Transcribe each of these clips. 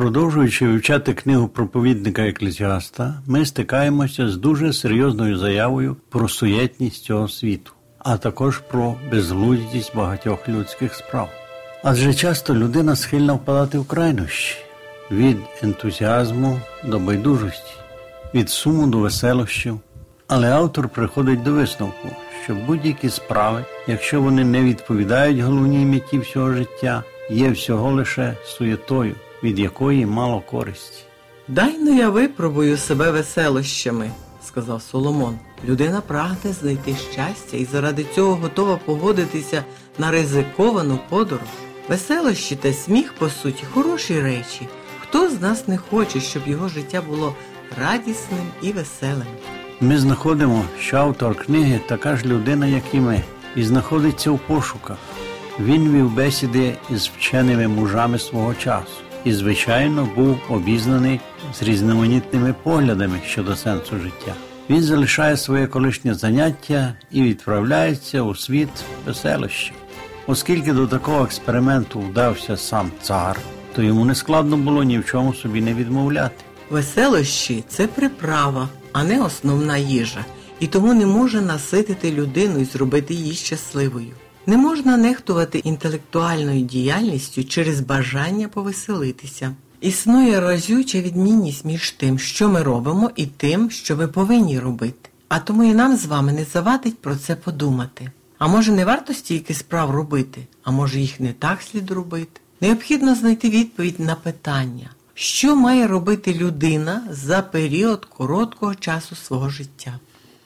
Продовжуючи вивчати книгу проповідника Еклезіаста, ми стикаємося з дуже серйозною заявою про суєтність цього світу, а також про безглуздість багатьох людських справ. Адже часто людина схильна впадати в крайнощі від ентузіазму до байдужості, від суму до веселощів. Але автор приходить до висновку, що будь-які справи, якщо вони не відповідають головній меті всього життя, є всього лише суєтою, від якої мало користі. Дай ну я випробую себе веселощами, сказав Соломон. Людина прагне знайти щастя і заради цього готова погодитися на ризиковану подорож. Веселощі та сміх, по суті, хороші речі. Хто з нас не хоче, щоб його життя було радісним і веселим? Ми знаходимо, що автор книги така ж людина, як і ми, і знаходиться у пошуках. Він вів бесіди із вченими мужами свого часу і, звичайно, був обізнаний з різноманітними поглядами щодо сенсу життя. Він залишає своє колишнє заняття і відправляється у світ веселощів. Оскільки до такого експерименту вдався сам цар, то йому не складно було ні в чому собі не відмовляти. Веселощі це приправа, а не основна їжа, і тому не може наситити людину і зробити її щасливою. Не можна нехтувати інтелектуальною діяльністю через бажання повеселитися. Існує разюча відмінність між тим, що ми робимо, і тим, що ми повинні робити. А тому і нам з вами не завадить про це подумати. А може не варто стільки справ робити, а може їх не так слід робити. Необхідно знайти відповідь на питання, що має робити людина за період короткого часу свого життя.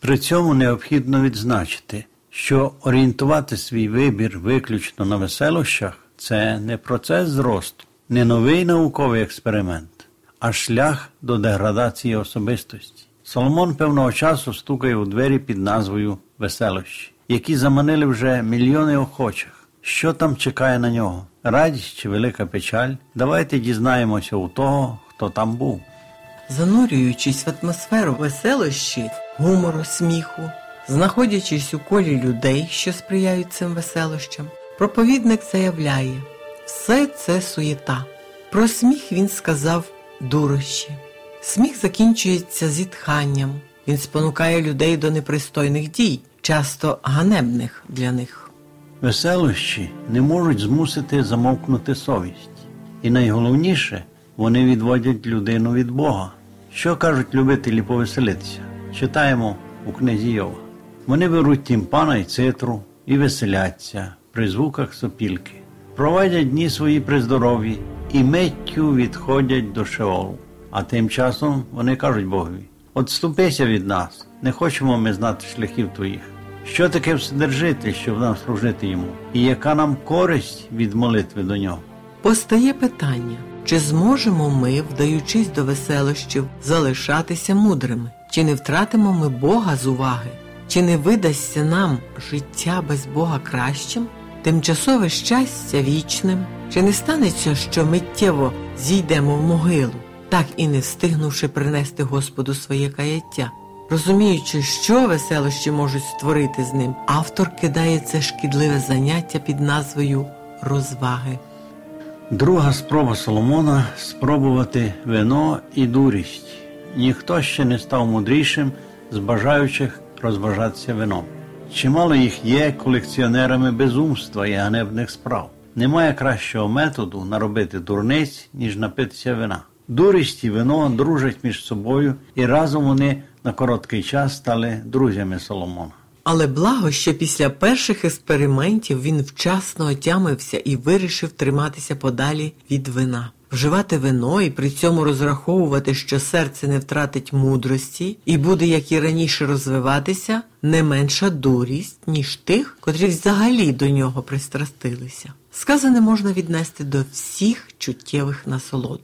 При цьому необхідно відзначити, що орієнтувати свій вибір виключно на веселощах це не процес зросту, не новий науковий експеримент, а шлях до деградації особистості. Соломон певного часу стукає у двері під назвою Веселощі, які заманили вже мільйони охочих. Що там чекає на нього? Радість чи велика печаль? Давайте дізнаємося у того, хто там був. Занурюючись в атмосферу веселощі, гумору, сміху, знаходячись у колі людей, що сприяють цим веселощам, проповідник заявляє, все це суєта. Про сміх він сказав дурощі. Сміх закінчується зітханням. Він спонукає людей до непристойних дій, часто ганебних для них. Веселощі не можуть змусити замовкнути совість. І найголовніше, вони відводять людину від Бога. Що кажуть любителі повеселитися? Читаємо у книзі Йова. Вони беруть тімпана і цитру і веселяться при звуках сопілки, проводять дні свої при здоров'ї і миттю відходять до Шеолу. А тим часом вони кажуть Богові: Отступися від нас, не хочемо ми знати шляхів твоїх. Що таке Вседержитель, щоб нам служити йому, і яка нам користь від молитви до нього? Постає питання, чи зможемо ми, вдаючись до веселощів, залишатися мудрими, чи не втратимо ми Бога з уваги, чи не видасться нам життя без Бога кращим, тимчасове щастя вічним, чи не станеться, що миттєво зійдемо в могилу, так і не встигнувши принести Господу своє каяття? Розуміючи, що веселощі можуть створити з ним, автор кидає це шкідливе заняття під назвою розваги. Друга спроба Соломона спробувати вино і дурість. Ніхто ще не став мудрішим з бажаючих розважатися вином. Чимало їх є колекціонерами безумства і ганебних справ. Немає кращого методу наробити дурниць, ніж напитися вина. Дурість і вино дружать між собою, і разом вони на короткий час стали друзями Соломона. Але благо, що після перших експериментів він вчасно отямився і вирішив триматися подалі від вина. Вживати вино і при цьому розраховувати, що серце не втратить мудрості і буде, як і раніше, розвиватися, не менша дурість, ніж тих, котрі взагалі до нього пристрастилися. Сказане можна віднести до всіх чуттєвих насолод.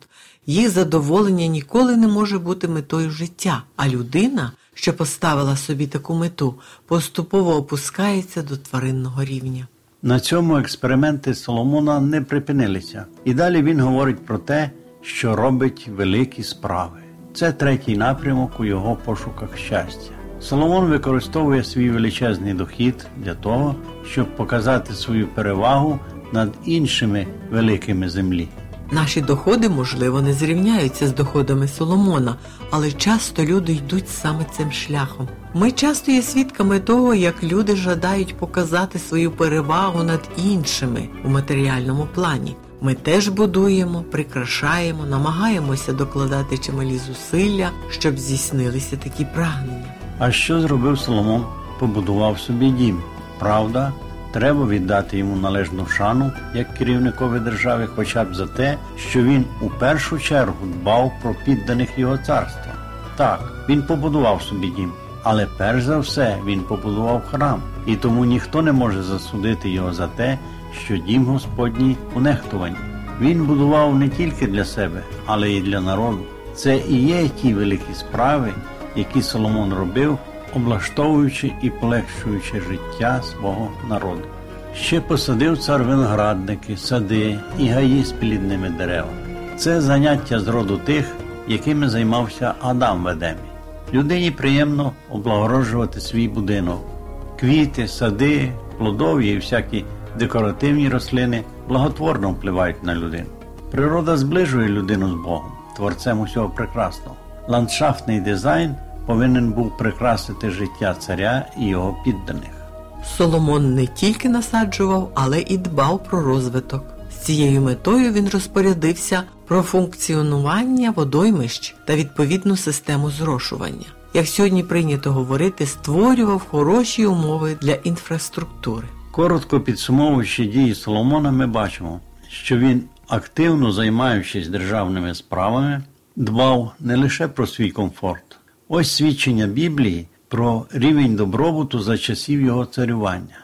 Їх задоволення ніколи не може бути метою життя, а людина, що поставила собі таку мету, поступово опускається до тваринного рівня. На цьому експерименти Соломона не припинилися, і далі він говорить про те, що робить великі справи. Це третій напрямок у його пошуках щастя. Соломон використовує свій величезний дохід для того, щоб показати свою перевагу над іншими великими землі. Наші доходи, можливо, не зрівняються з доходами Соломона, але часто люди йдуть саме цим шляхом. Ми часто є свідками того, як люди жадають показати свою перевагу над іншими у матеріальному плані. Ми теж будуємо, прикрашаємо, намагаємося докладати чималі зусилля, щоб здійснилися такі прагнення. А що зробив Соломон? Побудував собі дім. Правда, треба віддати йому належну шану як керівникові держави, хоча б за те, що він у першу чергу дбав про підданих його царства. Так, він побудував собі дім, але перш за все він побудував храм, і тому ніхто не може засудити його за те, що дім Господній у. Він будував не тільки для себе, але й для народу. Це і є ті великі справи, які Соломон робив, облаштовуючи і полегшуючи життя свого народу. Ще посадив цар виноградники, сади і гаї з плідними деревами. Це заняття з роду тих, якими займався Адам в Едемі. Людині приємно облагороджувати свій будинок. Квіти, сади, плодові і всякі декоративні рослини благотворно впливають на людину. Природа зближує людину з Богом, творцем усього прекрасного. Ландшафтний дизайн повинен був прикрасити життя царя і його підданих. Соломон не тільки насаджував, але і дбав про розвиток. З цією метою він розпорядився про функціонування водоймищ та відповідну систему зрошування. Як сьогодні прийнято говорити, створював хороші умови для інфраструктури. Коротко підсумовуючи дії Соломона, ми бачимо, що він, активно займаючись державними справами, дбав не лише про свій комфорт. Ось свідчення Біблії про рівень добробуту за часів його царювання.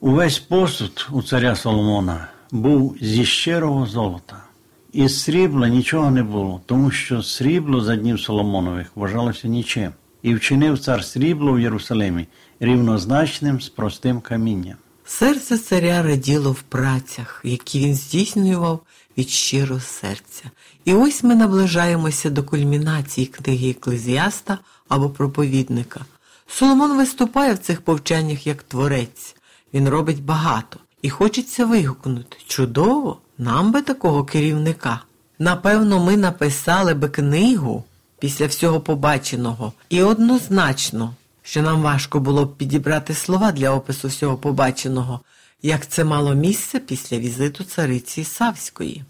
Увесь посуд у царя Соломона був зі щирого золота. Із срібла нічого не було, тому що срібло за днів Соломонових вважалося нічим, і вчинив цар срібло в Єрусалимі рівнозначним з простим камінням. Серце царя раділо в працях, які він здійснював від щирого серця. І ось ми наближаємося до кульмінації книги еклезіаста або проповідника. Соломон виступає в цих повчаннях як творець. Він робить багато і хочеться вигукнути чудово, нам би такого керівника. Напевно, ми написали би книгу після всього побаченого, і однозначно, що нам важко було б підібрати слова для опису всього побаченого, як це мало місце після візиту цариці Савської.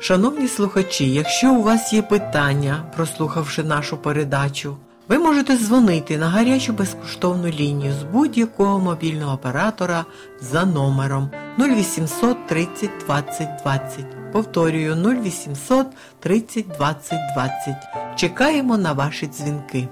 Шановні слухачі, якщо у вас є питання, прослухавши нашу передачу, ви можете дзвонити на гарячу безкоштовну лінію з будь-якого мобільного оператора за номером 0800 30 20 20. Повторюю 0800 30 20 20. Чекаємо на ваші дзвінки.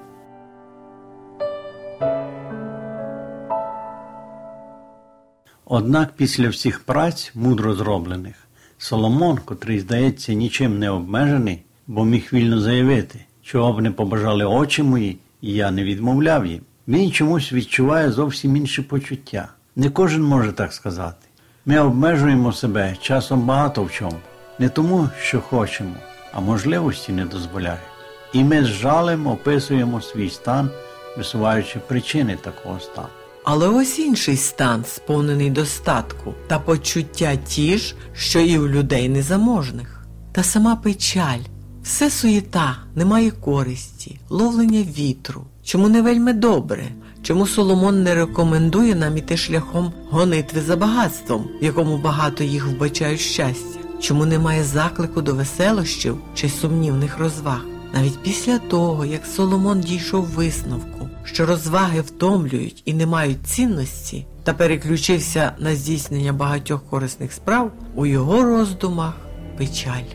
Однак після всіх праць, мудро зроблених, Соломон, котрий, здається, нічим не обмежений, бо міг вільно заявити, чого б не побажали очі мої, і я не відмовляв їм. Він чомусь відчуває зовсім інші почуття. Не кожен може так сказати. Ми обмежуємо себе часом багато в чому, не тому, що хочемо, а можливості не дозволяють. І ми з жалем описуємо свій стан, висуваючи причини такого стану. Але ось інший стан, сповнений достатку та почуття ті ж, що і у людей незаможних. Та сама печаль, все суєта, немає користі, ловлення вітру. Чому не вельми добре? Чому Соломон не рекомендує нам іти шляхом гонитви за багатством, в якому багато їх вбачають щастя? Чому немає заклику до веселощів чи сумнівних розваг? Навіть після того, як Соломон дійшов висновку, що розваги втомлюють і не мають цінності, та переключився на здійснення багатьох корисних справ, у його роздумах печаль.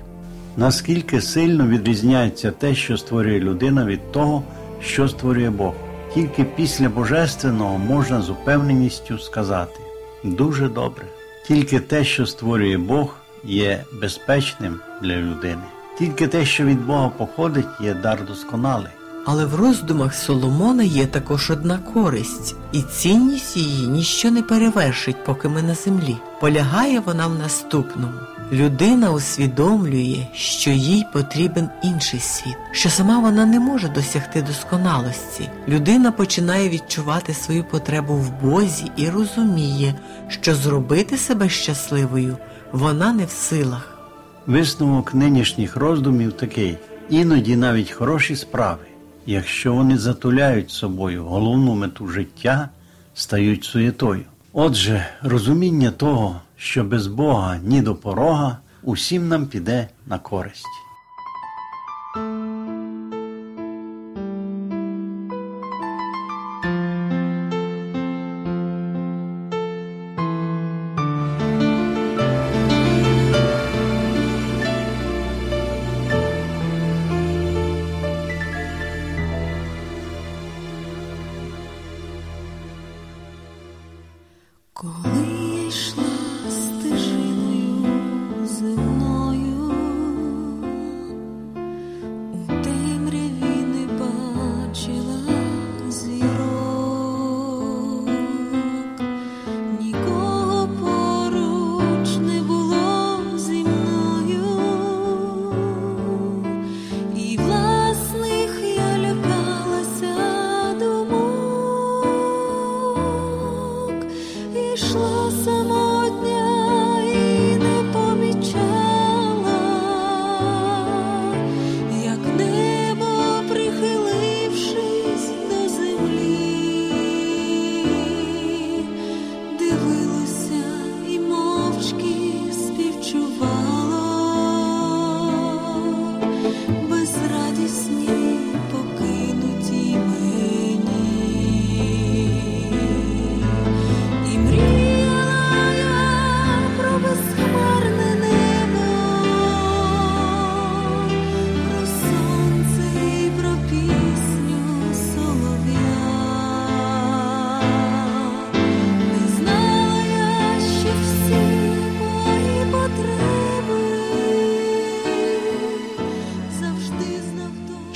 Наскільки сильно відрізняється те, що створює людина від того, що створює Бог. Тільки після Божественного можна з упевненістю сказати дуже добре. Тільки те, що створює Бог, є безпечним для людини. Тільки те, що від Бога походить, є дар досконалий. Але в роздумах Соломона є також одна користь, і цінність її ніщо не перевершить, поки ми на землі. Полягає вона в наступному. Людина усвідомлює, що їй потрібен інший світ, що сама вона не може досягти досконалості. Людина починає відчувати свою потребу в Бозі і розуміє, що зробити себе щасливою вона не в силах. Висновок нинішніх роздумів такий: іноді навіть хороші справи, якщо вони затуляють собою головну мету життя, стають суєтою. Отже, розуміння того, що без Бога ні до порога, усім нам піде на користь. 你说什么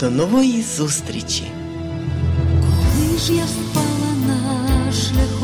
До нової зустрічі! Коли ж я спала на шляху.